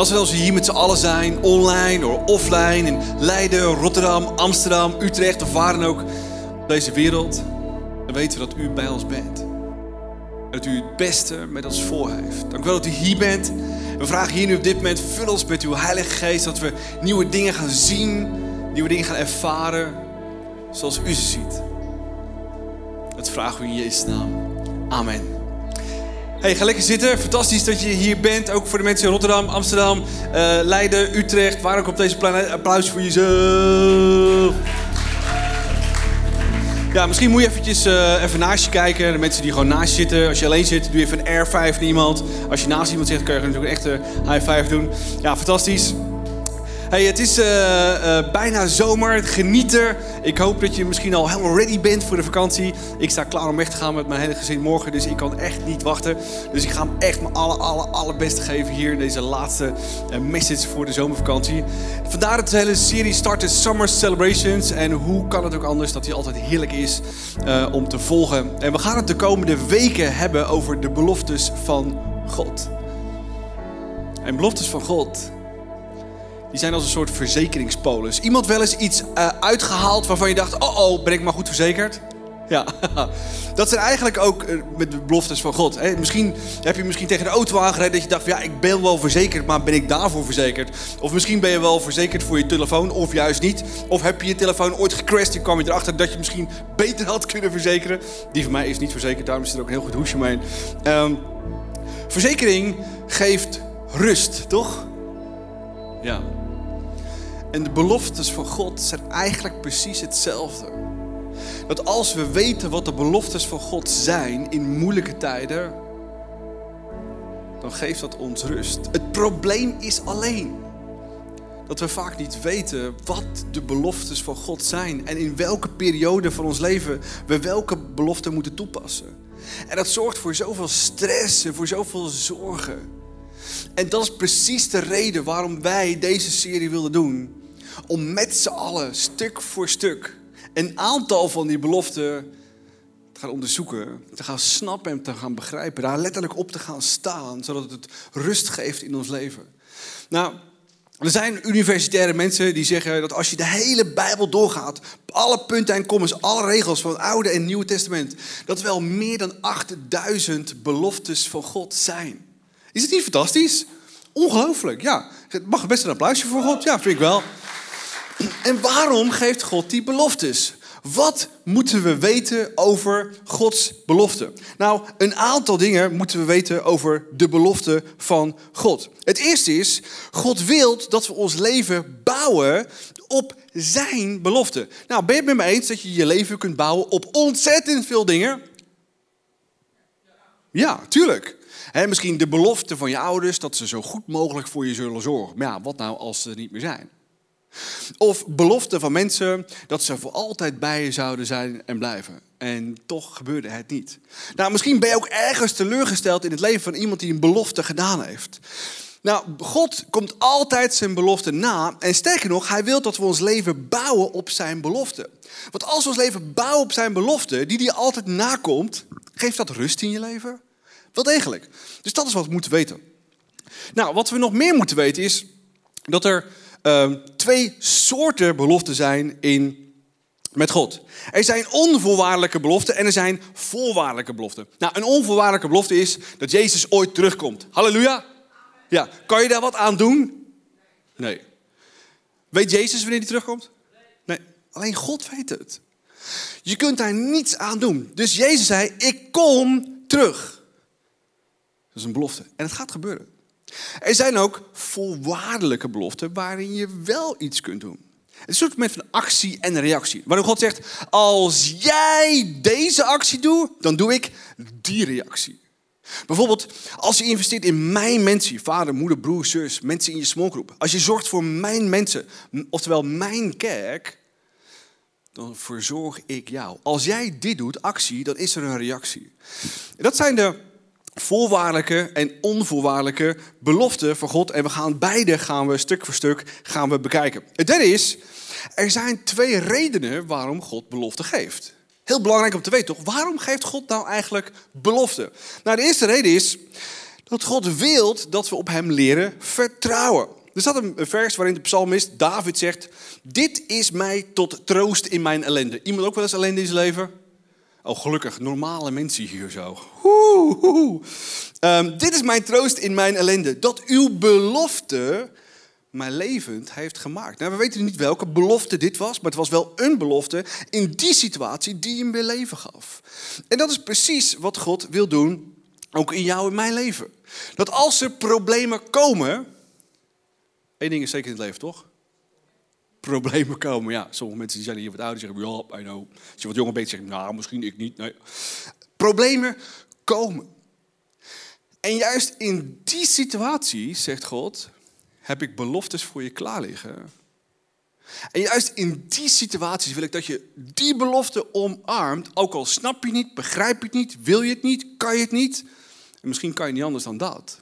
als we als hier met z'n allen zijn, online of offline, in Leiden, Rotterdam, Amsterdam, Utrecht of waar dan ook deze wereld, dan weten we dat u bij ons bent. En dat u het beste met ons voor heeft. Dank u wel dat u hier bent. We vragen hier nu op dit moment, vul ons met uw Heilige Geest, dat we nieuwe dingen gaan zien, nieuwe dingen gaan ervaren, zoals u ze ziet. Dat vragen we in Jezus' naam. Amen. Hey, ga lekker zitten. Fantastisch dat je hier bent. Ook voor de mensen in Rotterdam, Amsterdam, uh, Leiden, Utrecht. Waar ook op deze planeet. Applaus voor jezelf. Ja, misschien moet je eventjes uh, even naast je kijken. De mensen die gewoon naast je zitten. Als je alleen zit, doe je even een R5 naar iemand. Als je naast iemand zit, kan je natuurlijk een echte high five doen. Ja, fantastisch. Hey, het is uh, uh, bijna zomer, genieten. Ik hoop dat je misschien al helemaal ready bent voor de vakantie. Ik sta klaar om weg te gaan met mijn hele gezin morgen, dus ik kan echt niet wachten. Dus ik ga hem echt mijn aller, aller, allerbeste geven hier in deze laatste uh, message voor de zomervakantie. Vandaar dat de hele serie starten Summer Celebrations. En hoe kan het ook anders dat hij altijd heerlijk is om te volgen. En we gaan het de komende weken hebben over de beloftes van God. En beloftes van God die zijn als een soort verzekeringspolis. Iemand wel eens iets uh, uitgehaald waarvan je dacht: oh oh, ben ik maar goed verzekerd? Ja, dat zijn eigenlijk ook uh, met beloftes van God. Misschien heb je misschien tegen de auto aangereden dat je dacht: ja, ik ben wel verzekerd, maar ben ik daarvoor verzekerd? Of misschien ben je wel verzekerd voor je telefoon, of juist niet. Of heb je je telefoon ooit gecrashed en kwam je erachter dat je misschien beter had kunnen verzekeren? Die van mij is niet verzekerd, daarom is er ook een heel goed hoesje omheen. Um, verzekering geeft rust, toch? Ja. En de beloftes van God zijn eigenlijk precies hetzelfde. Dat als we weten wat de beloftes van God zijn in moeilijke tijden, dan geeft dat ons rust. Het probleem is alleen dat we vaak niet weten wat de beloftes van God zijn en in welke periode van ons leven we welke belofte moeten toepassen. En dat zorgt voor zoveel stress en voor zoveel zorgen. En dat is precies de reden waarom wij deze serie wilden doen om met z'n allen, stuk voor stuk, een aantal van die beloften te gaan onderzoeken, te gaan snappen en te gaan begrijpen, daar letterlijk op te gaan staan, zodat het rust geeft in ons leven. Nou, er zijn universitaire mensen die zeggen dat als je de hele Bijbel doorgaat, alle punten en commas, alle regels van het Oude en Nieuwe Testament, dat wel meer dan 8000 beloftes van God zijn. Is het niet fantastisch? Ongelooflijk, ja. Mag best een applausje voor God, ja, vind ik wel. En waarom geeft God die beloftes? Wat moeten we weten over Gods belofte? Nou, een aantal dingen moeten we weten over de belofte van God. Het eerste is, God wil dat we ons leven bouwen op zijn belofte. Nou, ben je het met me eens dat je je leven kunt bouwen op ontzettend veel dingen? Ja, tuurlijk. Misschien de belofte van je ouders dat ze zo goed mogelijk voor je zullen zorgen. Maar ja, wat nou als ze er niet meer zijn? Of beloften van mensen dat ze voor altijd bij je zouden zijn en blijven. En toch gebeurde het niet. Nou, misschien ben je ook ergens teleurgesteld in het leven van iemand die een belofte gedaan heeft. Nou, God komt altijd zijn belofte na. En sterker nog, hij wil dat we ons leven bouwen op zijn belofte. Want als we ons leven bouwen op zijn belofte, die hij altijd nakomt, geeft dat rust in je leven? Wel degelijk. Dus dat is wat we moeten weten. Nou, wat we nog meer moeten weten is dat er uh, twee soorten beloften zijn in, met God. Er zijn onvoorwaardelijke beloften en er zijn voorwaardelijke beloften. Nou, een onvoorwaardelijke belofte is dat Jezus ooit terugkomt. Halleluja. Ja, kan je daar wat aan doen? Nee. Weet Jezus wanneer hij terugkomt? Nee. Alleen God weet het. Je kunt daar niets aan doen. Dus Jezus zei: Ik kom terug. Dat is een belofte. En het gaat gebeuren. Er zijn ook voorwaardelijke beloften waarin je wel iets kunt doen. Het is een soort moment van actie en reactie. Waarin God zegt, als jij deze actie doet, dan doe ik die reactie. Bijvoorbeeld, als je investeert in mijn mensen, vader, moeder, broer, zus, mensen in je smallgroep. Als je zorgt voor mijn mensen, oftewel mijn kerk, dan verzorg ik jou. Als jij dit doet, actie, dan is er een reactie. Dat zijn de voorwaardelijke en onvoorwaardelijke beloften van God. En we gaan beide gaan we stuk voor stuk gaan we bekijken. Het derde is, er zijn twee redenen waarom God beloften geeft. Heel belangrijk om te weten, toch? Waarom geeft God nou eigenlijk beloften? Nou, de eerste reden is dat God wil dat we op Hem leren vertrouwen. Er staat een vers waarin de psalmist David zegt: Dit is mij tot troost in mijn ellende. Iemand ook wel eens ellende in zijn leven? Oh, gelukkig, normale mensen hier zo. Oeh, um, dit is mijn troost in mijn ellende. Dat uw belofte mij levend heeft gemaakt. Nou, we weten niet welke belofte dit was, maar het was wel een belofte in die situatie die hem weer leven gaf. En dat is precies wat God wil doen, ook in jou en mijn leven. Dat als er problemen komen, één ding is zeker in het leven, toch? Problemen komen, ja. Sommige mensen die zijn hier wat ouder zeggen, ja, I know. Als je wat jonger bent, zeggen, nou, misschien ik niet. Nee. Problemen komen. En juist in die situatie, zegt God, heb ik beloftes voor je klaar liggen. En juist in die situaties wil ik dat je die belofte omarmt, ook al snap je niet, begrijp je het niet, wil je het niet, kan je het niet. En misschien kan je niet anders dan dat.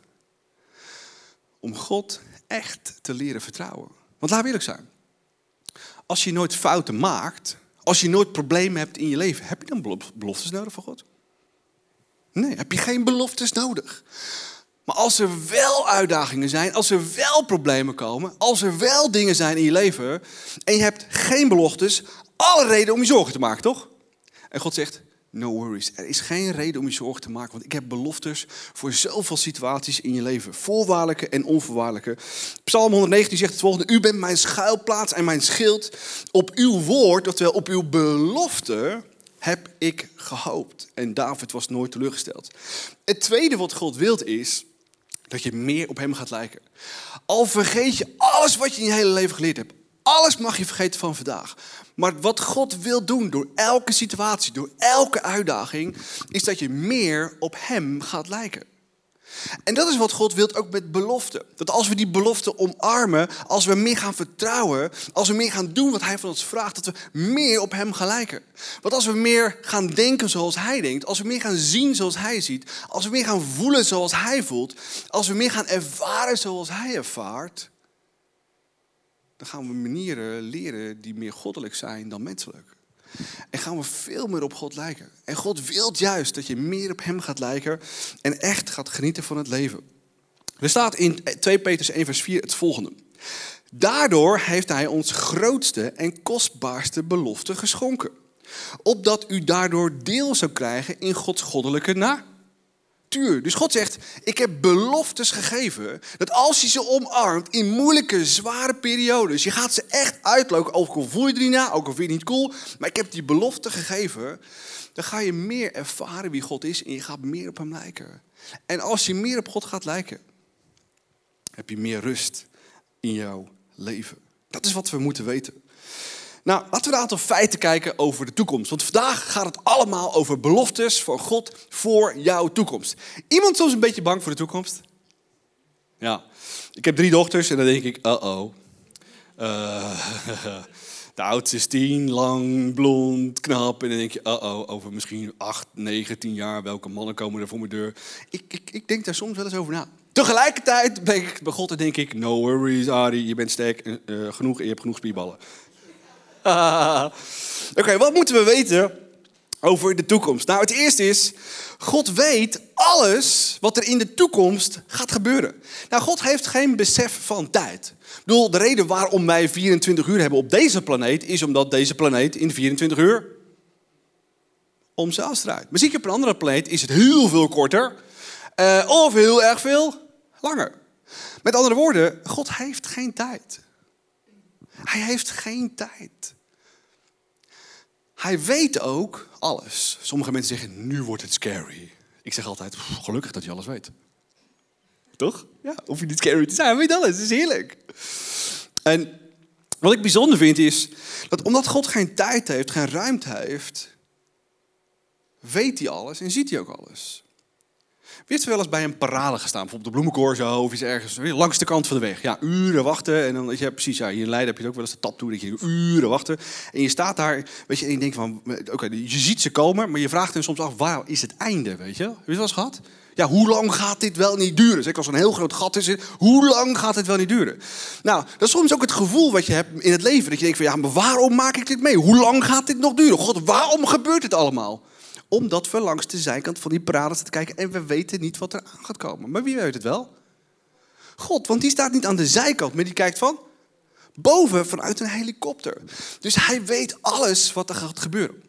Om God echt te leren vertrouwen. Want laat eerlijk zijn. Als je nooit fouten maakt, als je nooit problemen hebt in je leven, heb je dan beloftes nodig van God? Nee, heb je geen beloftes nodig. Maar als er wel uitdagingen zijn, als er wel problemen komen, als er wel dingen zijn in je leven en je hebt geen beloftes, alle reden om je zorgen te maken, toch? En God zegt, no worries. Er is geen reden om je zorgen te maken, want ik heb beloftes voor zoveel situaties in je leven. Voorwaardelijke en onvoorwaardelijke. Psalm 119 zegt het volgende. U bent mijn schuilplaats en mijn schild. Op uw woord, oftewel op uw belofte, heb ik gehoopt. En David was nooit teleurgesteld. Het tweede wat God wilt is dat je meer op hem gaat lijken. Al vergeet je alles wat je in je hele leven geleerd hebt. Alles mag je vergeten van vandaag. Maar wat God wil doen door elke situatie, door elke uitdaging, is dat je meer op Hem gaat lijken. En dat is wat God wil ook met beloften. Dat als we die belofte omarmen, als we meer gaan vertrouwen, als we meer gaan doen wat Hij van ons vraagt, dat we meer op Hem gaan lijken. Want als we meer gaan denken zoals Hij denkt, als we meer gaan zien zoals Hij ziet, als we meer gaan voelen zoals Hij voelt, als we meer gaan ervaren zoals Hij ervaart, dan gaan we manieren leren die meer goddelijk zijn dan menselijk. En gaan we veel meer op God lijken. En God wil juist dat je meer op Hem gaat lijken en echt gaat genieten van het leven. Er staat in 2 Petrus 1 vers 4 het volgende. Daardoor heeft Hij ons grootste en kostbaarste belofte geschonken. Opdat u daardoor deel zou krijgen in Gods goddelijke na tuur. Dus God zegt, ik heb beloftes gegeven dat als je ze omarmt in moeilijke, zware periodes, je gaat ze echt uitlopen, ook al voel je er niet na, ook al vind je niet cool, maar ik heb die belofte gegeven, dan ga je meer ervaren wie God is en je gaat meer op hem lijken. En als je meer op God gaat lijken, heb je meer rust in jouw leven. Dat is wat we moeten weten. Nou, laten we een aantal feiten kijken over de toekomst. Want vandaag gaat het allemaal over beloftes van God voor jouw toekomst. Iemand soms een beetje bang voor de toekomst? Ja. Ik heb drie dochters en dan denk ik, uh-oh. Uh, de oudste is tien, lang, blond, knap. En dan denk je, uh-oh, over misschien acht, negen, tien jaar, welke mannen komen er voor mijn deur? Ik, ik, ik denk daar soms wel eens over na. Tegelijkertijd ben ik bij God en denk ik, no worries, Ari, je bent sterk uh, genoeg en je hebt genoeg spierballen. Oké, wat moeten we weten over de toekomst? Nou, het eerste is, God weet alles wat er in de toekomst gaat gebeuren. Nou, God heeft geen besef van tijd. Ik bedoel, de reden waarom wij 24 uur hebben op deze planeet, is omdat deze planeet in 24 uur om zijn as draait. Maar zie je op een andere planeet is het heel veel korter uh, of heel erg veel langer. Met andere woorden, God heeft geen tijd. Hij heeft geen tijd. Hij weet ook alles. Sommige mensen zeggen, nu wordt het scary. Ik zeg altijd, gelukkig dat je alles weet. Toch? Ja, hoef je niet scary te zijn. Hij weet alles, het is heerlijk. En wat ik bijzonder vind is, dat omdat God geen tijd heeft, geen ruimte heeft, weet hij alles en ziet hij ook alles. Wie heeft wel eens bij een parade gestaan? Bijvoorbeeld de bloemencorso of iets ergens. Langs de kant van de weg. Ja, uren wachten. En dan, je, precies, ja, hier in Leiden heb je ook wel eens de tap toe. Dat je uren wachten. En je staat daar, weet je, en je denkt van... Oké, je ziet ze komen, maar je vraagt hen soms af, waar is het einde, weet je? Heb je het wel eens gehad? Ja, hoe lang gaat dit wel niet duren? Zeker als er een heel groot gat is, hoe lang gaat dit wel niet duren? Nou, dat is soms ook het gevoel wat je hebt in het leven. Dat je denkt van, ja, maar waarom maak ik dit mee? Hoe lang gaat dit nog duren? God, waarom gebeurt dit allemaal? Omdat we langs de zijkant van die parade zitten kijken en we weten niet wat er aan gaat komen. Maar wie weet het wel? God, want die staat niet aan de zijkant, maar die kijkt van boven vanuit een helikopter. Dus hij weet alles wat er gaat gebeuren.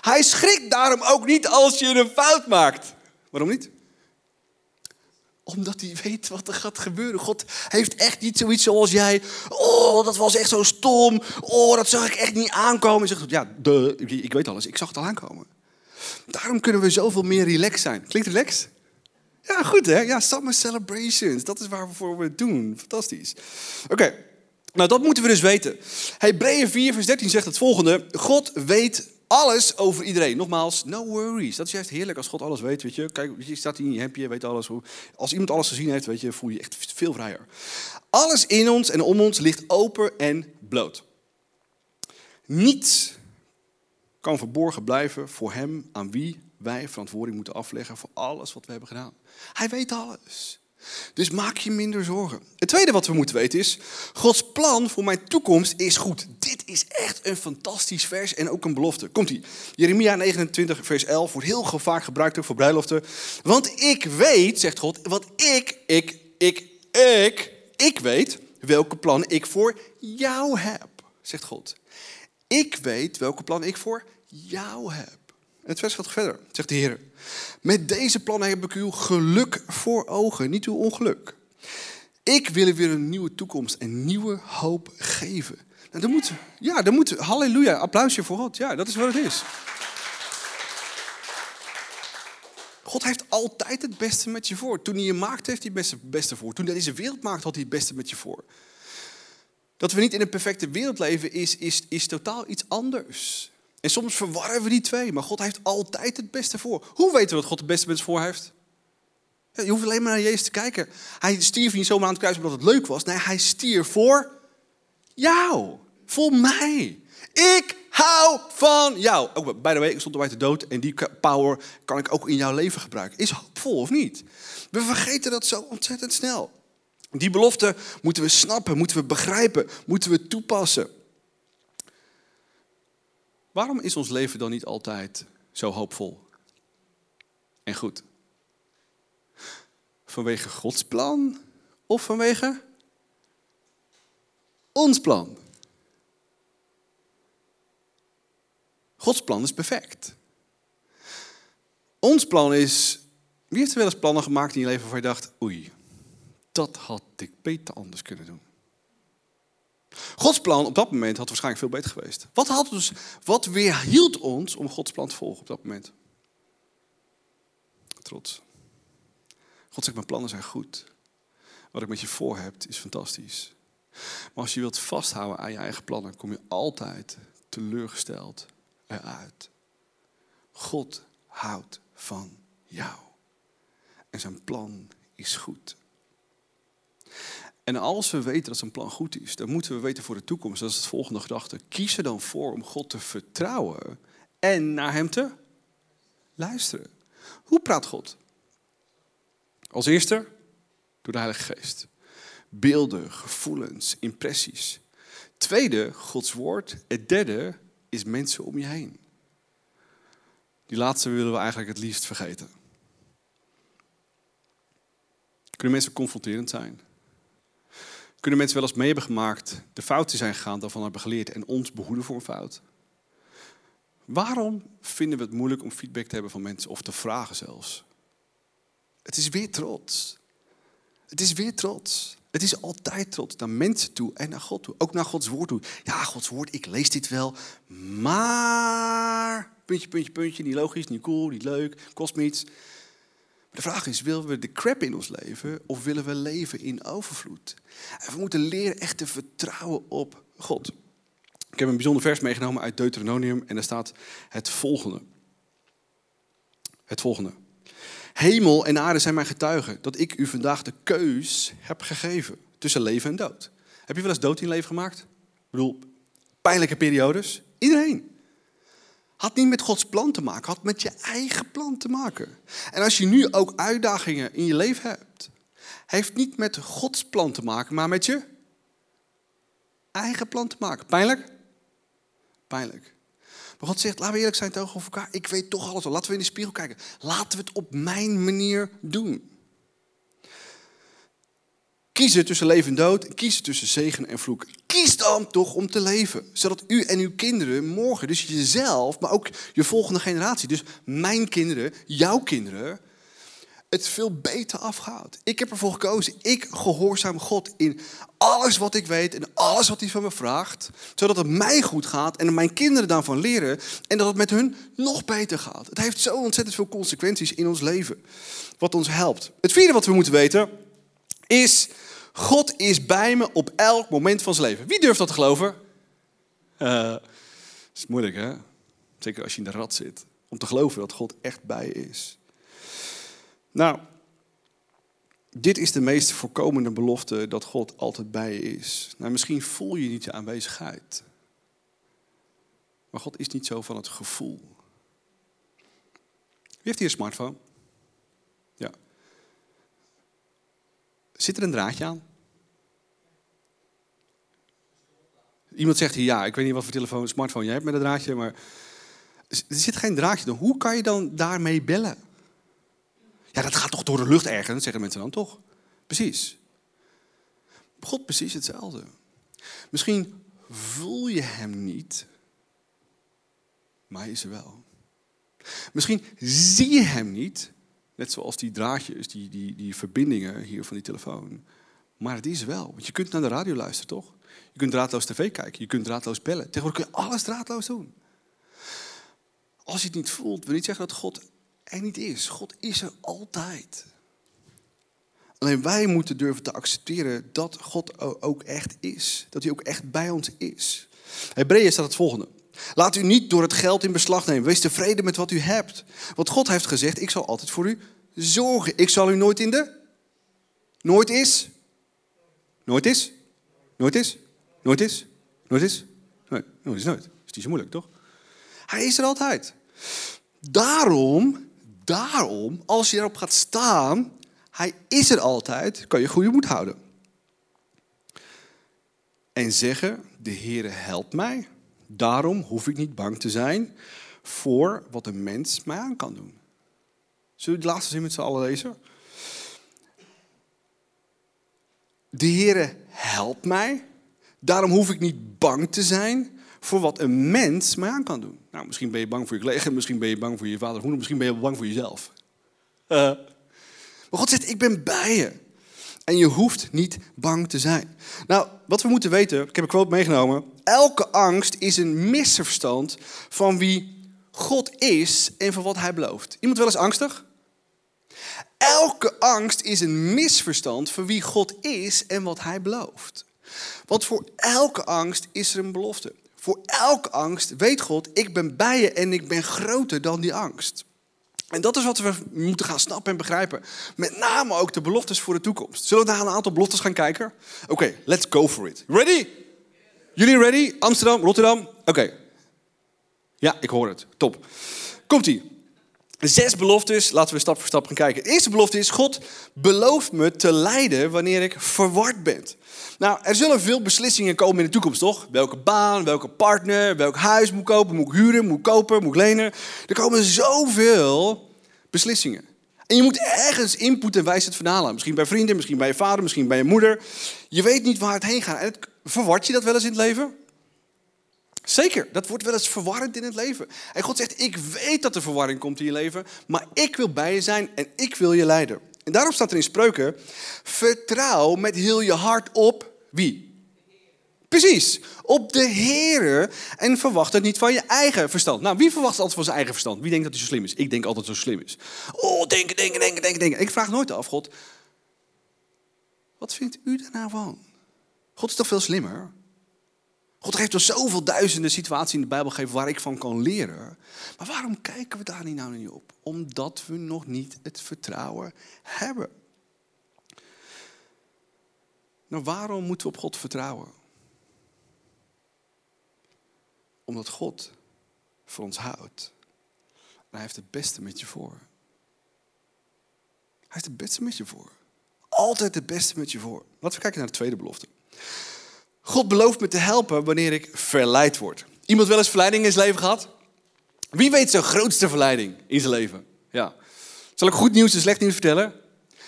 Hij schrikt daarom ook niet als je een fout maakt. Waarom niet? Omdat hij weet wat er gaat gebeuren. God heeft echt niet zoiets zoals jij. Oh, dat was echt zo stom. Oh, dat zag ik echt niet aankomen. Zegt, ja, de, ik weet alles. Ik zag het al aankomen. Daarom kunnen we zoveel meer relaxed zijn. Klinkt relaxed? Ja, goed hè? Ja, summer celebrations. Dat is waarvoor we het doen. Fantastisch. Oké, nou dat moeten we dus weten. Hebreeën 4 vers 13 zegt het volgende. God weet alles over iedereen. Nogmaals, no worries. Dat is juist heerlijk als God alles weet, weet je. Kijk, je staat in je hemdje, je weet alles. Als iemand alles gezien heeft, weet je, voel je echt veel vrijer. Alles in ons en om ons ligt open en bloot. Niets kan verborgen blijven voor hem aan wie wij verantwoording moeten afleggen voor alles wat we hebben gedaan. Hij weet alles. Dus maak je minder zorgen. Het tweede wat we moeten weten is, Gods plan voor mijn toekomst is goed. Dit is echt een fantastisch vers en ook een belofte. Komt-ie. Jeremia 29 vers 11 wordt heel vaak gebruikt ook voor bruiloften. Want ik weet, zegt God, wat ik, ik, ik, ik, ik weet welke plannen ik voor jou heb, zegt God. Ik weet welke plannen ik voor jou heb. Het vers gaat verder, zegt de Heer. Met deze plannen heb ik uw geluk voor ogen, niet uw ongeluk. Ik wil u weer een nieuwe toekomst en nieuwe hoop geven. Nou, dan moet, ja, dan moet, halleluja, applausje voor God. Ja, dat is wat het is. God heeft altijd het beste met je voor. Toen hij je maakte, heeft hij het beste voor. Toen hij deze wereld maakte, had hij het beste met je voor. Dat we niet in een perfecte wereld leven, is, is, is totaal iets anders. En soms verwarren we die twee, maar God heeft altijd het beste voor. Hoe weten we dat God het beste met ons voor heeft? Je hoeft alleen maar naar Jezus te kijken. Hij stierf niet zomaar aan het kruis omdat het leuk was. Nee, hij stierf voor jou. Voor mij. Ik hou van jou. Oh, by the way, ik stond erbij te dood. En die power kan ik ook in jouw leven gebruiken. Is hoopvol of niet? We vergeten dat zo ontzettend snel. Die belofte moeten we snappen, moeten we begrijpen, moeten we toepassen. Waarom is ons leven dan niet altijd zo hoopvol en goed? Vanwege Gods plan of vanwege ons plan? Gods plan is perfect. Ons plan is. Wie heeft er wel eens plannen gemaakt in je leven waarvan je dacht: oei, dat had ik beter anders kunnen doen? Gods plan op dat moment had waarschijnlijk veel beter geweest. Wat, had dus, wat weerhield ons om Gods plan te volgen op dat moment? Trots. God zegt, mijn plannen zijn goed. Wat ik met je voor heb, is fantastisch. Maar als je wilt vasthouden aan je eigen plannen, kom je altijd teleurgesteld eruit. God houdt van jou. En zijn plan is goed. En als we weten dat zijn plan goed is, dan moeten we weten voor de toekomst, dat is het volgende gedachte. Kies er dan voor om God te vertrouwen en naar Hem te luisteren. Hoe praat God? Als eerste door de Heilige Geest. Beelden, gevoelens, impressies. Tweede, Gods woord. Het derde is mensen om je heen. Die laatste willen we eigenlijk het liefst vergeten. Kunnen mensen confronterend zijn? Kunnen mensen wel eens mee hebben gemaakt, de fouten zijn gegaan, daarvan hebben geleerd en ons behoeden voor een fout? Waarom vinden we het moeilijk om feedback te hebben van mensen of te vragen zelfs? Het is weer trots. Het is weer trots. Het is altijd trots naar mensen toe en naar God toe. Ook naar Gods woord toe. Ja, Gods woord, ik lees dit wel. Maar, puntje, puntje, puntje, niet logisch, niet cool, niet leuk, kost me iets. De vraag is, willen we de crap in ons leven of willen we leven in overvloed? En we moeten leren echt te vertrouwen op God. Ik heb een bijzonder vers meegenomen uit Deuteronomium en daar staat het volgende. Het volgende. Hemel en aarde zijn mijn getuigen dat ik u vandaag de keus heb gegeven tussen leven en dood. Heb je wel eens dood in leven gemaakt? Ik bedoel, pijnlijke periodes? Iedereen. Had niet met Gods plan te maken, had met je eigen plan te maken. En als je nu ook uitdagingen in je leven hebt, heeft niet met Gods plan te maken, maar met je eigen plan te maken. Pijnlijk? Pijnlijk. Maar God zegt, laten we eerlijk zijn tegenover elkaar. Ik weet toch alles al. Laten we in de spiegel kijken. Laten we het op mijn manier doen. Kiezen tussen leven en dood. Kiezen tussen zegen en vloek. Kies dan toch om te leven. Zodat u en uw kinderen morgen, dus jezelf, maar ook je volgende generatie, dus mijn kinderen, jouw kinderen, het veel beter afgaat. Ik heb ervoor gekozen. Ik gehoorzaam God in alles wat ik weet en alles wat hij van me vraagt. Zodat het mij goed gaat en mijn kinderen daarvan leren. En dat het met hun nog beter gaat. Het heeft zo ontzettend veel consequenties in ons leven. Wat ons helpt. Het vierde wat we moeten weten is... God is bij me op elk moment van zijn leven. Wie durft dat te geloven? Dat is moeilijk hè? Zeker als je in de rat zit. Om te geloven dat God echt bij je is. Nou, dit is de meest voorkomende belofte dat God altijd bij je is. Nou, misschien voel je niet je aanwezigheid. Maar God is niet zo van het gevoel. Wie heeft hier een smartphone? Ja. Zit er een draadje aan? Iemand zegt hier ja, ik weet niet wat voor telefoon, smartphone jij hebt met een draadje, maar er zit geen draadje. Hoe kan je dan daarmee bellen? Ja, dat gaat toch door de lucht ergens, zeggen mensen dan toch? Precies. God precies hetzelfde. Misschien voel je hem niet, maar hij is er wel. Misschien zie je hem niet, net zoals die draadjes, die, die, die verbindingen hier van die telefoon. Maar het is wel, want je kunt naar de radio luisteren, toch? Je kunt draadloos tv kijken, je kunt draadloos bellen. Tegenwoordig kun je alles draadloos doen. Als je het niet voelt, wil niet zeggen dat God er niet is. God is er altijd. Alleen wij moeten durven te accepteren dat God ook echt is. Dat hij ook echt bij ons is. Hebreeën staat het volgende. Laat u niet door het geld in beslag nemen. Wees tevreden met wat u hebt. Want God heeft gezegd, ik zal altijd voor u zorgen. Ik zal u nooit in de... Nooit is. Nooit is. Nooit is. Nooit is. Nooit is. Nooit, is nooit. Is niet zo moeilijk, toch? Hij is er altijd. Daarom Daarom, als je erop gaat staan, hij is er altijd, kan je goede moed houden. En zeggen, de Heere helpt mij, daarom hoef ik niet bang te zijn voor wat een mens mij aan kan doen. Zullen we de laatste zin met z'n allen lezen? De Heere helpt mij, daarom hoef ik niet bang te zijn voor wat een mens mij aan kan doen. Nou, misschien ben je bang voor je collega, misschien ben je bang voor je vader of moeder, misschien ben je bang voor jezelf. Uh, maar God zegt, ik ben bij je. En je hoeft niet bang te zijn. Nou, wat we moeten weten, ik heb een quote meegenomen. Elke angst is een misverstand van wie God is en van wat hij belooft. Iemand wel eens angstig? Elke angst is een misverstand van wie God is en wat hij belooft. Want voor elke angst is er een belofte. Voor elke angst weet God, ik ben bij je en ik ben groter dan die angst. En dat is wat we moeten gaan snappen en begrijpen. Met name ook de beloftes voor de toekomst. Zullen we naar een aantal beloftes gaan kijken? Oké, let's go for it. Ready? Jullie ready? Amsterdam, Rotterdam? Oké. Ja, ik hoor het. Top. Komt-ie. Zes beloftes, laten we stap voor stap gaan kijken. De eerste belofte is, God belooft me te leiden wanneer ik verward ben. Nou, er zullen veel beslissingen komen in de toekomst, toch? Welke baan, welke partner, welk huis moet ik kopen, moet ik huren, moet ik kopen, moet ik lenen. Er komen zoveel beslissingen. En je moet ergens input en wijsheid van halen. Misschien bij vrienden, misschien bij je vader, misschien bij je moeder. Je weet niet waar het heen gaat. En het, verward je dat wel eens in het leven? Zeker, dat wordt wel eens verwarrend in het leven. En God zegt, ik weet dat er verwarring komt in je leven, maar ik wil bij je zijn en ik wil je leiden. En daarom staat er in Spreuken, vertrouw met heel je hart op wie? Precies, op de Heer en verwacht het niet van je eigen verstand. Nou, wie verwacht altijd van zijn eigen verstand? Wie denkt dat hij zo slim is? Ik denk altijd zo slim is. Oh, denken, denken, denken, denken, denken. Ik vraag nooit af, God, wat vindt u er nou van? God is toch veel slimmer? God heeft ons zoveel duizenden situaties in de Bijbel gegeven waar ik van kan leren. Maar waarom kijken we daar niet nou niet op? Omdat we nog niet het vertrouwen hebben. Nou, waarom moeten we op God vertrouwen? Omdat God voor ons houdt. En hij heeft het beste met je voor. Hij heeft het beste met je voor. Altijd het beste met je voor. Laten we kijken naar de tweede belofte. God belooft me te helpen wanneer ik verleid word. Iemand wel eens verleiding in zijn leven gehad? Wie weet zijn grootste verleiding in zijn leven? Ja. Zal ik goed nieuws en slecht nieuws vertellen?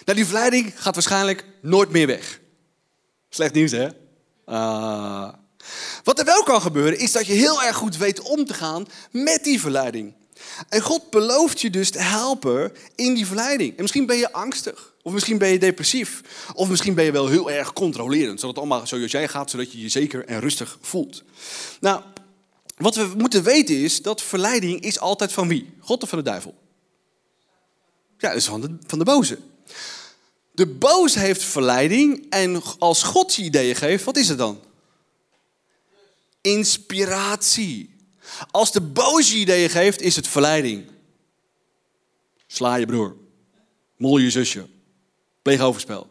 Nou, die verleiding gaat waarschijnlijk nooit meer weg. Slecht nieuws, hè? Uh, wat er wel kan gebeuren, is dat je heel erg goed weet om te gaan met die verleiding. En God belooft je dus te helpen in die verleiding. En misschien ben je angstig. Of misschien ben je depressief. Of misschien ben je wel heel erg controlerend. Zodat het allemaal zoals jij gaat, zodat je je zeker en rustig voelt. Nou, wat we moeten weten is dat verleiding is altijd van wie? God of van de duivel? Ja, dat is van de, van de boze. De boze heeft verleiding en als God je ideeën geeft, wat is het dan? Inspiratie. Als de boze ideeën geeft, is het verleiding. Sla je broer. Mol je zusje. Pleeg overspel.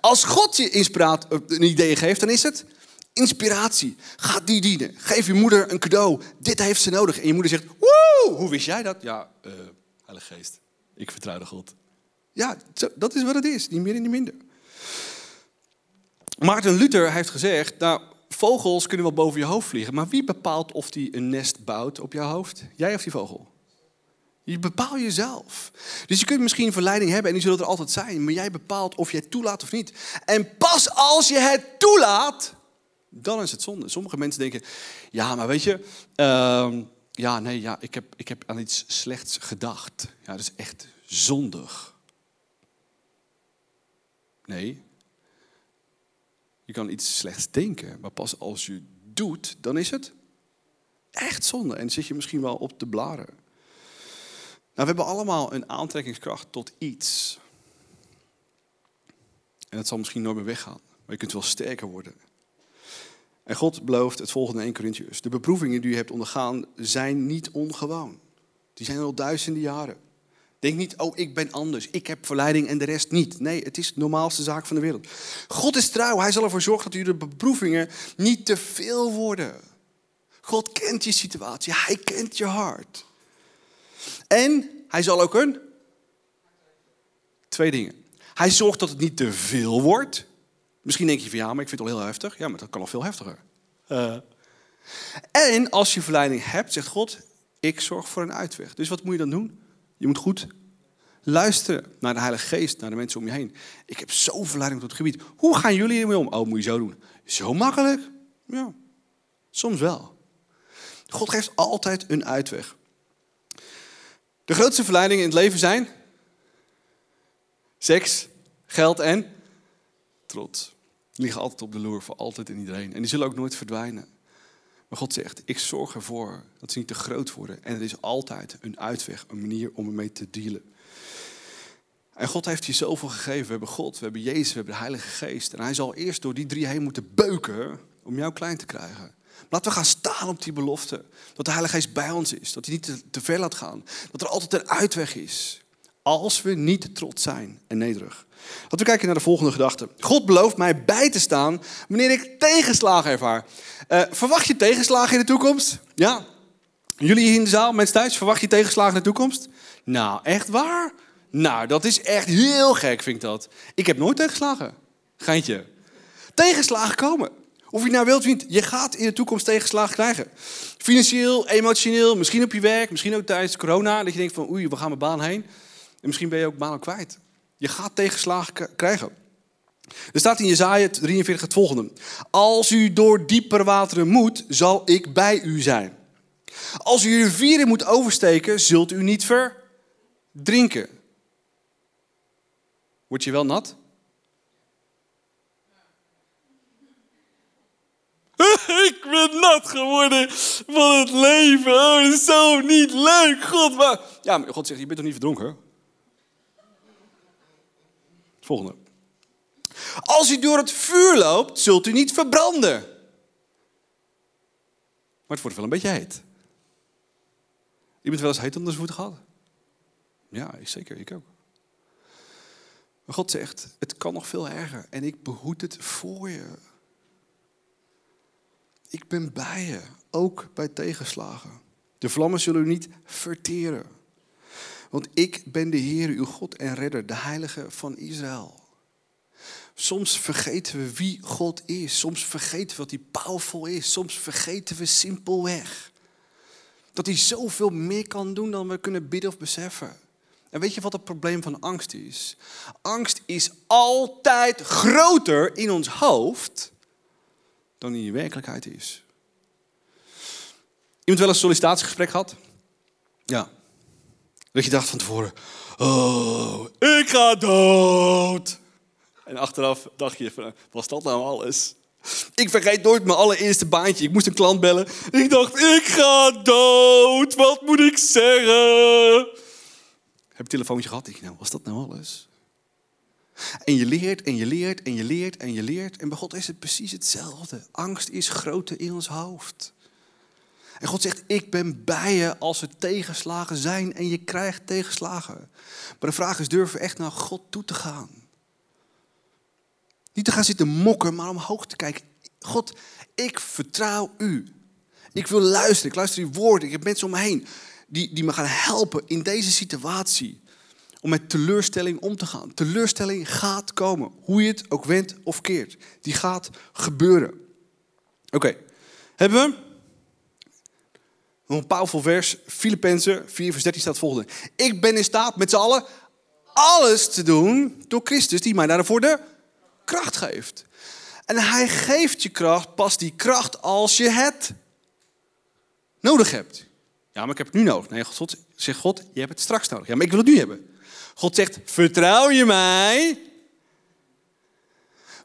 Als God je inspiraat, een idee geeft, dan is het inspiratie. Ga die dienen. Geef je moeder een cadeau. Dit heeft ze nodig. En je moeder zegt, woe, hoe wist jij dat? Ja, uh, Heilige Geest. Ik vertrouw de God. Ja, dat is wat het is. Niet meer en niet minder. Maarten Luther heeft gezegd, nou, vogels kunnen wel boven je hoofd vliegen, maar wie bepaalt of die een nest bouwt op jouw hoofd? Jij of die vogel? Je bepaalt jezelf. Dus je kunt misschien verleiding hebben en die zullen er altijd zijn, maar jij bepaalt of het toelaat of niet. En pas als je het toelaat, dan is het zonde. Sommige mensen denken, ja, maar weet je, uh, ja, nee, ja, ik, heb, ik heb aan iets slechts gedacht. Ja, dat is echt zondig. Nee, je kan iets slechts denken, maar pas als je doet, dan is het echt zonde. En zit je misschien wel op te blaren. Nou, we hebben allemaal een aantrekkingskracht tot iets. En dat zal misschien nooit meer weggaan. Maar je kunt wel sterker worden. En God belooft het volgende in 1 Corinthians. De beproevingen die je hebt ondergaan zijn niet ongewoon. Die zijn al duizenden jaren. Denk niet, oh, ik ben anders. Ik heb verleiding en de rest niet. Nee, het is de normaalste zaak van de wereld. God is trouw. Hij zal ervoor zorgen dat jullie beproevingen niet te veel worden. God kent je situatie. Hij kent je hart. En hij zal ook een... Twee dingen. Hij zorgt dat het niet te veel wordt. Misschien denk je van ja, maar ik vind het al heel heftig. Ja, maar dat kan al veel heftiger. En als je verleiding hebt, zegt God, ik zorg voor een uitweg. Dus wat moet je dan doen? Je moet goed luisteren naar de Heilige Geest, naar de mensen om je heen. Ik heb zo verleiding op het gebied. Hoe gaan jullie ermee om? Oh, moet je zo doen. Zo makkelijk? Ja, soms wel. God geeft altijd een uitweg. De grootste verleidingen in het leven zijn seks, geld en trots. Die liggen altijd op de loer voor altijd en iedereen. En die zullen ook nooit verdwijnen. Maar God zegt, ik zorg ervoor dat ze niet te groot worden. En er is altijd een uitweg, een manier om ermee te dealen. En God heeft je zoveel gegeven. We hebben God, we hebben Jezus, we hebben de Heilige Geest. En hij zal eerst door die drie heen moeten beuken om jou klein te krijgen. Laten we gaan staan op die belofte. Dat de Heilige Geest bij ons is. Dat hij niet te, ver laat gaan. Dat er altijd een uitweg is. Als we niet trots zijn en nederig. Laten we kijken naar de volgende gedachte. God belooft mij bij te staan wanneer ik tegenslagen ervaar. Uh, verwacht je tegenslagen in de toekomst? Ja? Jullie hier in de zaal, mensen thuis, verwacht je tegenslagen in de toekomst? Nou, echt waar? Nou, dat is echt heel gek, vind ik dat. Ik heb nooit tegenslagen. Geintje. Tegenslagen komen. Of je nou wilt of niet, je gaat in de toekomst tegenslagen krijgen. Financieel, emotioneel, misschien op je werk, misschien ook tijdens corona. Dat je denkt van oei, we gaan mijn baan heen. En misschien ben je ook baan kwijt. Je gaat tegenslagen krijgen. Er staat in Jezaja 43 het volgende. Als u door dieper wateren moet, zal ik bij u zijn. Als u rivieren moet oversteken, zult u niet verdrinken. Word je wel nat? Ik ben nat geworden van het leven. Oh, dat is zo niet leuk. God, maar... Ja, maar God zegt, je bent toch niet verdronken? Volgende. Als u door het vuur loopt, zult u niet verbranden. Maar het wordt wel een beetje heet. Je bent wel eens heet onder zijn voeten gehad? Ja, zeker, ik ook. Maar God zegt, het kan nog veel erger en ik behoed het voor je. Ik ben bij je, ook bij tegenslagen. De vlammen zullen u niet verteren. Want ik ben de Heer, uw God en Redder, de Heilige van Israël. Soms vergeten we wie God is. Soms vergeten we wat hij powerful is. Soms vergeten we simpelweg dat hij zoveel meer kan doen dan we kunnen bidden of beseffen. En weet je wat het probleem van angst is? Angst is altijd groter in ons hoofd in werkelijkheid is. Iemand wel een sollicitatiegesprek gehad? Ja. Dat je dacht van tevoren, oh, ik ga dood. En achteraf dacht je, was dat nou alles? Ik vergeet nooit mijn allereerste baantje. Ik moest een klant bellen. Ik dacht, ik ga dood. Wat moet ik zeggen? Heb een telefoontje gehad? Ik, nou, was dat nou alles? En je leert en je leert en je leert en je leert. En bij God is het precies hetzelfde. Angst is groter in ons hoofd. En God zegt, ik ben bij je als er tegenslagen zijn en je krijgt tegenslagen. Maar de vraag is, durven we echt naar God toe te gaan? Niet te gaan zitten mokken, maar omhoog te kijken. God, ik vertrouw u. Ik wil luisteren, ik luister uw woord. Ik heb mensen om me heen die, die me gaan helpen in deze situatie. Om met teleurstelling om te gaan. Teleurstelling gaat komen, hoe je het ook wendt of keert. Die gaat gebeuren. Oké, hebben we? Nog een powerful vers. Filippenzen 4 vers 13 staat volgende. Ik ben in staat met z'n allen alles te doen door Christus die mij daarvoor de kracht geeft. En hij geeft je kracht, pas die kracht als je het nodig hebt. Ja, maar ik heb het nu nodig. Nee, God zegt God, je hebt het straks nodig. Ja, maar ik wil het nu hebben. God zegt, vertrouw je mij?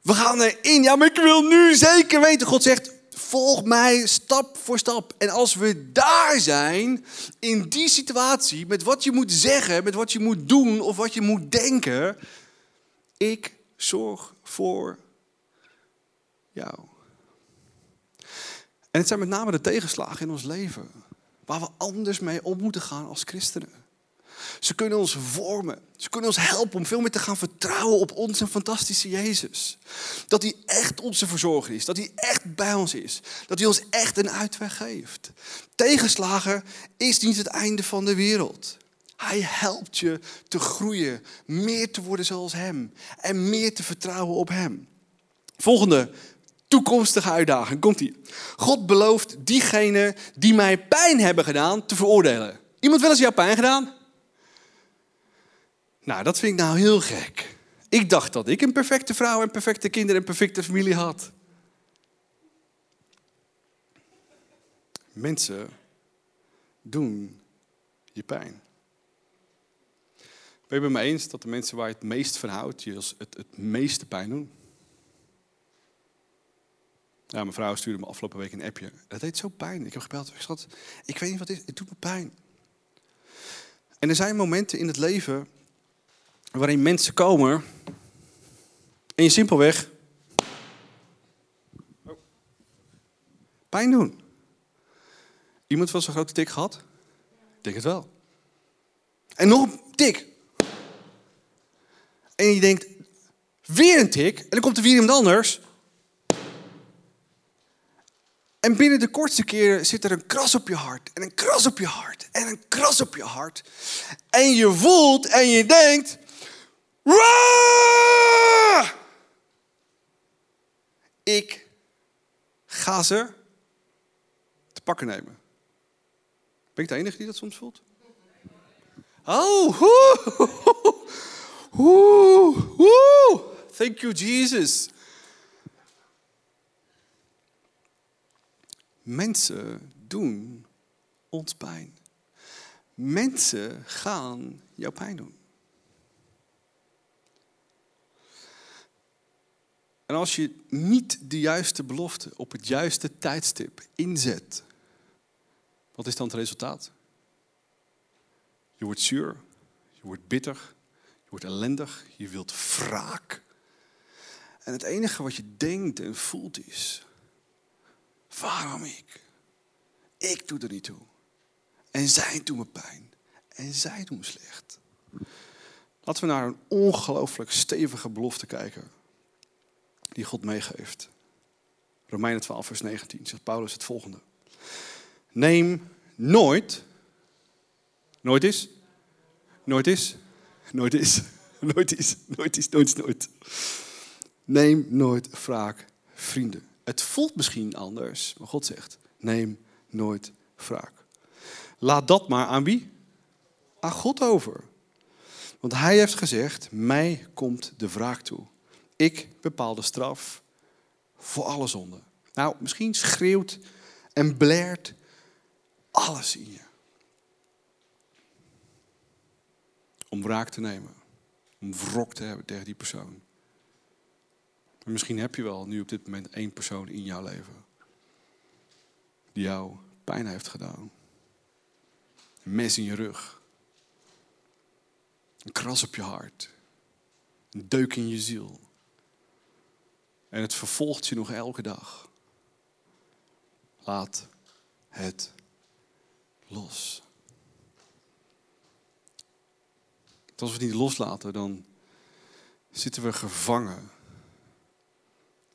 We gaan erin. Ja, maar ik wil nu zeker weten. God zegt, volg mij stap voor stap. En als we daar zijn, in die situatie, met wat je moet zeggen, met wat je moet doen of wat je moet denken, ik zorg voor jou. En het zijn met name de tegenslagen in ons leven, waar we anders mee om moeten gaan als christenen. Ze kunnen ons vormen. Ze kunnen ons helpen om veel meer te gaan vertrouwen op onze fantastische Jezus. Dat hij echt onze verzorger is. Dat hij echt bij ons is. Dat hij ons echt een uitweg geeft. Tegenslagen is niet het einde van de wereld. Hij helpt je te groeien, meer te worden zoals Hem en meer te vertrouwen op Hem. Volgende toekomstige uitdaging komt hier. God belooft diegenen die mij pijn hebben gedaan te veroordelen. Iemand wel eens jou pijn gedaan? Nou, dat vind ik nou heel gek. Ik dacht dat ik een perfecte vrouw en perfecte kinderen en perfecte familie had. Mensen doen je pijn. Ben je het me eens dat de mensen waar je het meest van houdt, je het, het meeste pijn doen? Ja, mijn vrouw stuurde me afgelopen week een appje. Dat deed zo pijn. Ik heb gebeld. Ik schat, ik weet niet wat het is. Het doet me pijn. En er zijn momenten in het leven waarin mensen komen en je simpelweg pijn doen. Iemand van zo'n grote tik gehad? Ik denk het wel. En nog een tik. En je denkt, weer een tik. En dan komt er weer iemand anders. En binnen de kortste keren zit er een kras op je hart. En een kras op je hart. En een kras op je hart. En je voelt en je denkt. Ik ga ze te pakken nemen. Ben ik de enige die dat soms voelt? Oh, Oeh, oeh. Thank you, Jesus. Mensen doen ons pijn. Mensen gaan jouw pijn doen. En als je niet de juiste belofte op het juiste tijdstip inzet, wat is dan het resultaat? Je wordt zuur, je wordt bitter, wordt ellendig, je wilt wraak. En het enige wat je denkt en voelt is, waarom ik? Ik doe er niet toe. En zij doen me pijn. En zij doen me slecht. Laten we naar een ongelooflijk stevige belofte kijken. Die God meegeeft. Romeinen 12 vers 19 zegt Paulus het volgende. Neem nooit, nooit is, nooit is, nooit is, nooit is, nooit is, nooit is, nooit. Neem nooit wraak, vrienden. Het voelt misschien anders, maar God zegt, neem nooit wraak. Laat dat maar aan wie? Aan God over. Want hij heeft gezegd, mij komt de wraak toe. Ik bepaal de straf voor alle zonden. Nou, misschien schreeuwt en blaert alles in je. Om wraak te nemen. Om wrok te hebben tegen die persoon. Maar misschien heb je wel nu op dit moment één persoon in jouw leven. Die jou pijn heeft gedaan. Een mes in je rug. Een kras op je hart. Een deuk in je ziel. En het vervolgt je nog elke dag. Laat het los. als we het niet loslaten, dan zitten we gevangen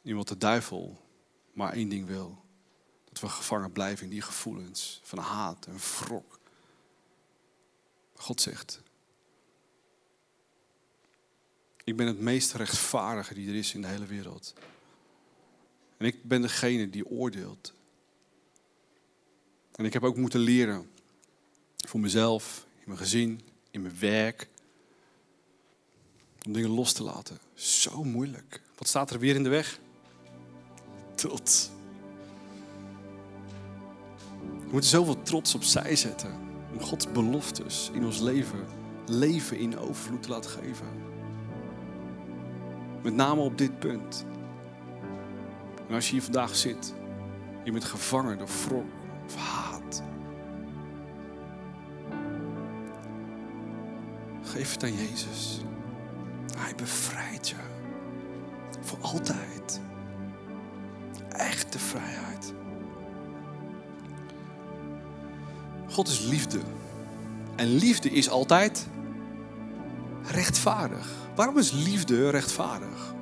in wat de duivel maar één ding wil. Dat we gevangen blijven in die gevoelens van haat en wrok. God zegt, ik ben het meest rechtvaardige die er is in de hele wereld. En ik ben degene die oordeelt. En ik heb ook moeten leren voor mezelf, in mijn gezin, in mijn werk, om dingen los te laten. Zo moeilijk. Wat staat er weer in de weg? Trots. We moeten zoveel trots opzij zetten om Gods beloftes in ons leven, leven in overvloed te laten geven. Met name op dit punt. Als je hier vandaag zit, je bent gevangen door wrok of haat. Geef het aan Jezus. Hij bevrijdt je. Voor altijd. Echte vrijheid. God is liefde. En liefde is altijd rechtvaardig. Waarom is liefde rechtvaardig?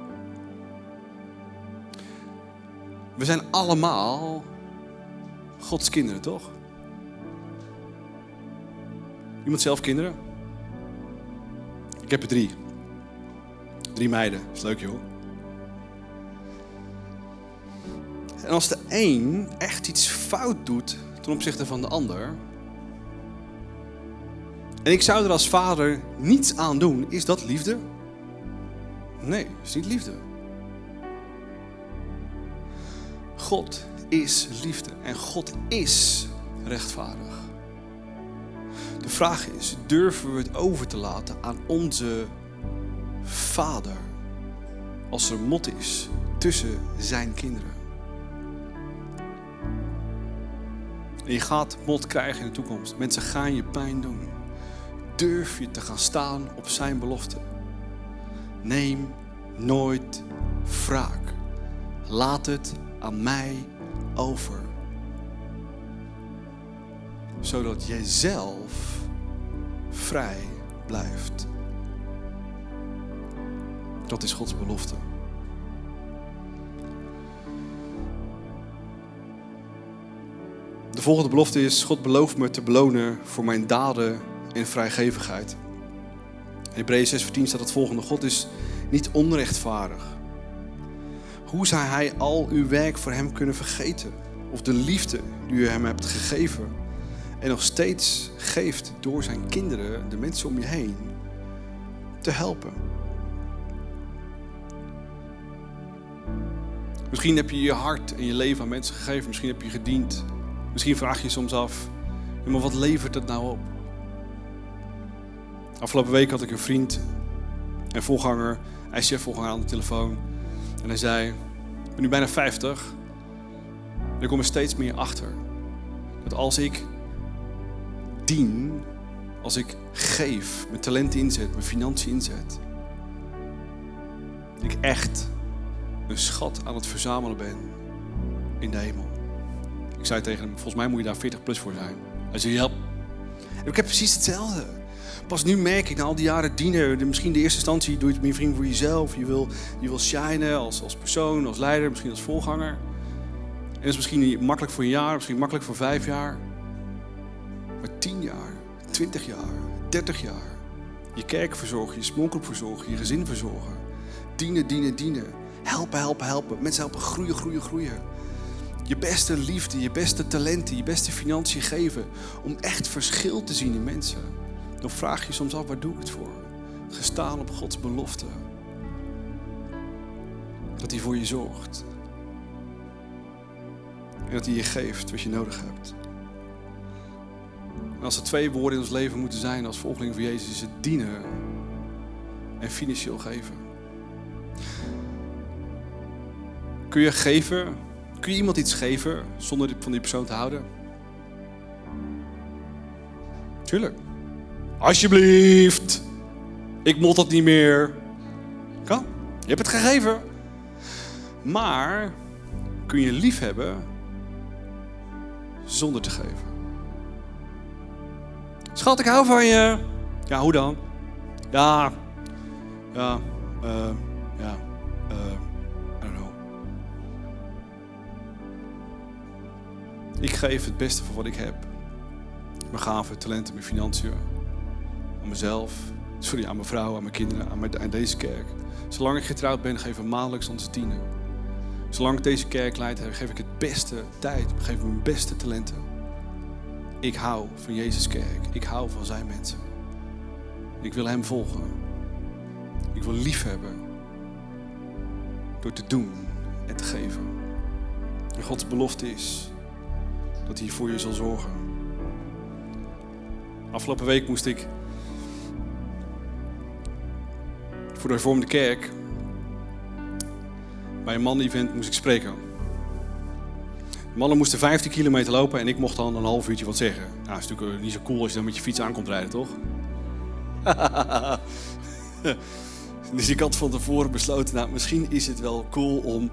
We zijn allemaal Gods kinderen, toch? Iemand zelf kinderen? Ik heb er drie. Drie meiden. Is leuk, joh. En als de een echt iets fout doet ten opzichte van de ander. En ik zou er als vader niets aan doen, is dat liefde? Nee, is niet liefde. God is liefde en God is rechtvaardig. De vraag is, durven we het over te laten aan onze vader als er mot is tussen zijn kinderen? En je gaat mot krijgen in de toekomst. Mensen gaan je pijn doen. Durf je te gaan staan op zijn belofte. Neem nooit wraak. Laat het aan mij over. Zodat jij zelf vrij blijft. Dat is Gods belofte. De volgende belofte is: God belooft me te belonen voor mijn daden en vrijgevigheid. In Hebreeën 6, 10 staat het volgende: God is niet onrechtvaardig. Hoe zou hij al uw werk voor hem kunnen vergeten? Of de liefde die u hem hebt gegeven en nog steeds geeft door zijn kinderen, de mensen om je heen, te helpen? Misschien heb je je hart en je leven aan mensen gegeven. Misschien heb je gediend. Misschien vraag je je soms af, maar wat levert het nou op? Afgelopen week had ik een vriend en voorganger, ICF-voorganger aan de telefoon. En hij zei, ik ben nu bijna 50. En ik kom er steeds meer achter. Dat als ik dien, als ik geef, mijn talent inzet, mijn financiën inzet. Ik echt een schat aan het verzamelen ben in de hemel. Ik zei tegen hem, volgens mij moet je daar 40 plus voor zijn. Hij zei, ja. Ik heb precies hetzelfde. Pas nu merk ik, na al die jaren dienen, misschien de eerste instantie doe je het vriend voor jezelf. Je wil, je wil shinen als, als persoon, als leider, misschien als volganger. En dat is misschien makkelijk voor een jaar, misschien makkelijk voor vijf jaar. 10 jaar, 20 jaar, 30 jaar. Je kerk verzorgen, je smonkgroep verzorgen, je gezin verzorgen. Dienen, dienen, dienen. Helpen, helpen, helpen. Mensen helpen groeien, groeien, groeien. Je beste liefde, je beste talenten, je beste financiën geven. Om echt verschil te zien in mensen. Dan vraag je soms af, waar doe ik het voor? Gestaan op Gods belofte. Dat hij voor je zorgt. En dat hij je geeft wat je nodig hebt. En als er twee woorden in ons leven moeten zijn als volgeling van Jezus, is het dienen en financieel geven. Kun je geven? Kun je iemand iets geven zonder van die persoon te houden? Tuurlijk. Alsjeblieft. Ik moet dat niet meer. Kan. Je hebt het gegeven. Maar kun je lief hebben zonder te geven? Schat, ik hou van je. Ja, hoe dan? Ja, ja, uh, ja, uh, I don't know. Ik geef het beste van wat ik heb. Mijn gaven, talenten, mijn financiën. Aan mezelf, sorry, aan mijn vrouw, aan mijn kinderen, aan, deze kerk. Zolang ik getrouwd ben, geef ik maandelijks onze tienen. Zolang ik deze kerk leid, geef ik het beste tijd, geef ik mijn beste talenten. Ik hou van Jezus kerk. Ik hou van zijn mensen. Ik wil hem volgen. Ik wil lief hebben. Door te doen en te geven. En Gods belofte is dat hij voor je zal zorgen. Afgelopen week moest ik voor de hervormde kerk bij een man-event moest ik spreken. De mannen moesten 15 kilometer lopen en ik mocht dan een half uurtje wat zeggen. Nou, is natuurlijk niet zo cool als je dan met je fiets aankomt rijden, toch? dus ik had van tevoren besloten, nou, misschien is het wel cool om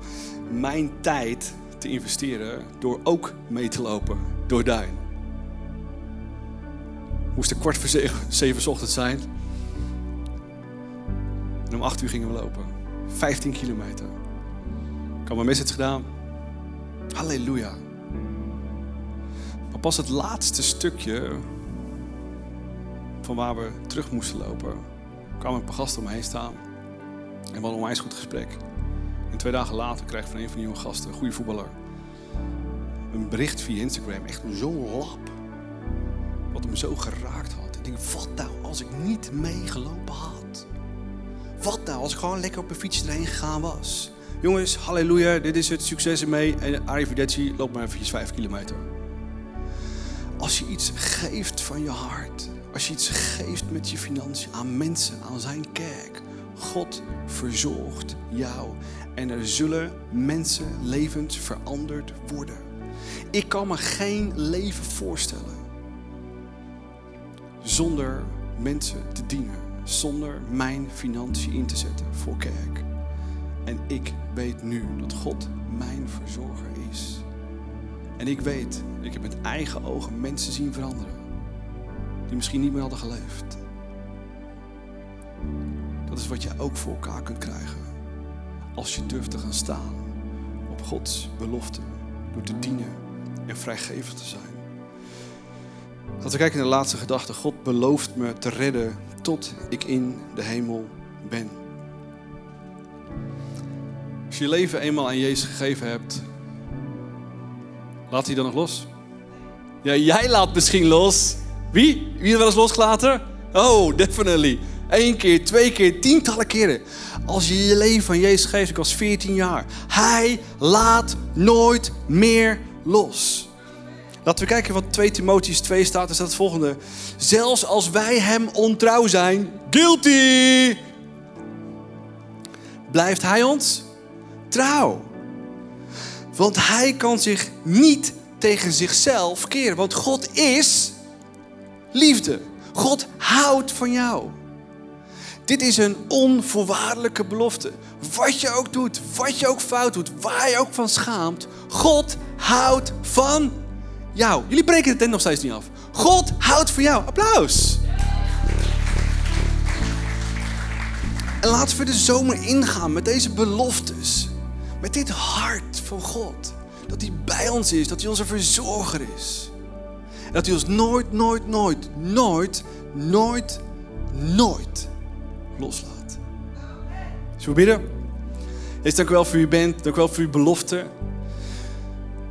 mijn tijd te investeren door ook mee te lopen door Duin. Moest er kwart voor zeven, zeven ochtends zijn. En om acht uur gingen we lopen. 15 kilometer. Ik had mijn message gedaan. Halleluja. Maar pas het laatste stukje van waar we terug moesten lopen, kwamen een paar gasten om me heen staan. En we hadden een onwijs goed gesprek. En twee dagen later kreeg ik van een van die jonge gasten, een goede voetballer, een bericht via Instagram. Echt zo'n lap. Wat hem zo geraakt had. Ik denk, wat nou als ik niet meegelopen had? Wat nou als ik gewoon lekker op een fiets erheen gegaan was? Jongens, halleluja, dit is het, succes ermee. En arrivederci, loop maar eventjes vijf kilometer. Als je iets geeft van je hart, als je iets geeft met je financiën aan mensen, aan zijn kerk, God verzorgt jou. En er zullen mensen levens veranderd worden. Ik kan me geen leven voorstellen zonder mensen te dienen, zonder mijn financiën in te zetten voor kerk. En ik weet nu dat God mijn verzorger is. En ik weet, ik heb met eigen ogen mensen zien veranderen. Die misschien niet meer hadden geleefd. Dat is wat je ook voor elkaar kunt krijgen. Als je durft te gaan staan op Gods belofte. Door te dienen en vrijgevend te zijn. Laten we kijken naar de laatste gedachte. God belooft me te redden tot ik in de hemel ben. Als je je leven eenmaal aan Jezus gegeven hebt, laat hij dan nog los? Ja, jij laat misschien los. Wie? Wie er wel eens losgelaten? Oh, definitely. Eén keer, twee keer, tientallen keren. Als je je leven aan Jezus geeft, ik was 14 jaar. Hij laat nooit meer los. Laten we kijken wat 2 Timotheus 2 staat. Er staat het volgende. Zelfs als wij hem ontrouw zijn, guilty, blijft hij ons trouw. Want hij kan zich niet tegen zichzelf keren. Want God is liefde. God houdt van jou. Dit is een onvoorwaardelijke belofte. Wat je ook doet, wat je ook fout doet, waar je ook van schaamt. God houdt van jou. Jullie breken het tent nog steeds niet af. God houdt van jou. Applaus. En laten we de zomer ingaan met deze beloftes. Met dit hart van God. Dat hij bij ons is, dat hij onze verzorger is. En dat u ons nooit, nooit, nooit, nooit, nooit, nooit loslaat. Zullen we bidden? Heer, dank u wel voor u bent. Dank u wel voor uw belofte.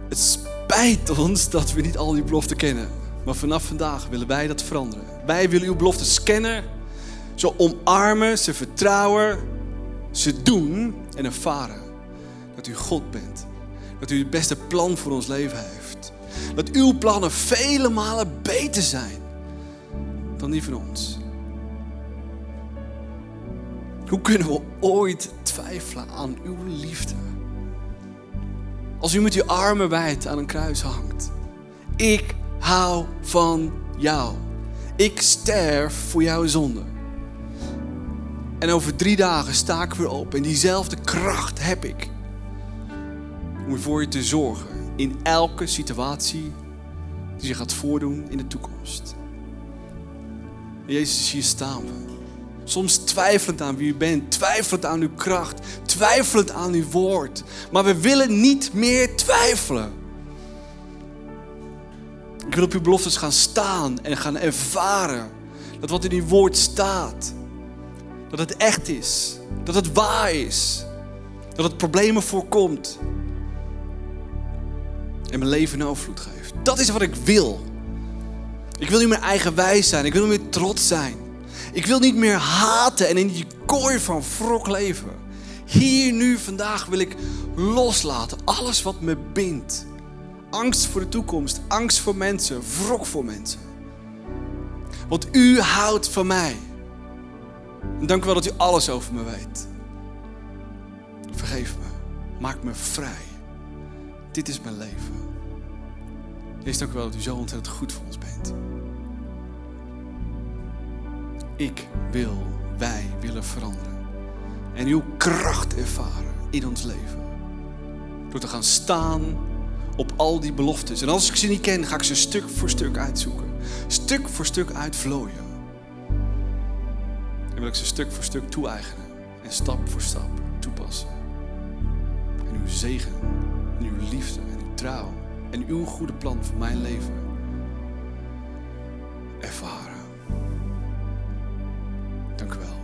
Het spijt ons dat we niet al die beloften kennen. Maar vanaf vandaag willen wij dat veranderen. Wij willen uw beloften kennen. Ze omarmen, ze vertrouwen, ze doen en ervaren dat u God bent. Dat u het beste plan voor ons leven heeft. Dat uw plannen vele malen beter zijn dan die van ons. Hoe kunnen we ooit twijfelen aan uw liefde? Als u met uw armen wijd aan een kruis hangt. Ik hou van jou. Ik sterf voor jouw zonde. En over drie dagen sta ik weer op. En diezelfde kracht heb ik. Om voor je te zorgen. In elke situatie die zich gaat voordoen in de toekomst. Jezus, hier staan we. Soms twijfelend aan wie u bent, twijfelend aan uw kracht, twijfelend aan uw woord. Maar we willen niet meer twijfelen. Ik wil op uw beloftes gaan staan en gaan ervaren dat wat in uw woord staat, dat het echt is, dat het waar is, dat het problemen voorkomt en mijn leven een overvloed geeft. Dat is wat ik wil. Ik wil niet meer eigenwijs zijn, ik wil niet meer trots zijn. Ik wil niet meer haten en in die kooi van wrok leven. Hier, nu, vandaag wil ik loslaten. Alles wat me bindt. Angst voor de toekomst, angst voor mensen, wrok voor mensen. Want u houdt van mij. Dank u wel dat u alles over me weet. Vergeef me. Maak me vrij. Dit is mijn leven. Wees dank u wel dat u zo ontzettend goed voor ons bent. Ik wil, wij willen veranderen. En uw kracht ervaren in ons leven. Door te gaan staan op al die beloftes. En als ik ze niet ken, ga ik ze stuk voor stuk uitzoeken. Stuk voor stuk uitvlooien. En wil ik ze stuk voor stuk toe-eigenen. En stap voor stap toepassen. En uw zegen, en uw liefde, en uw trouw. En uw goede plan voor mijn leven ervaren. Dank u wel.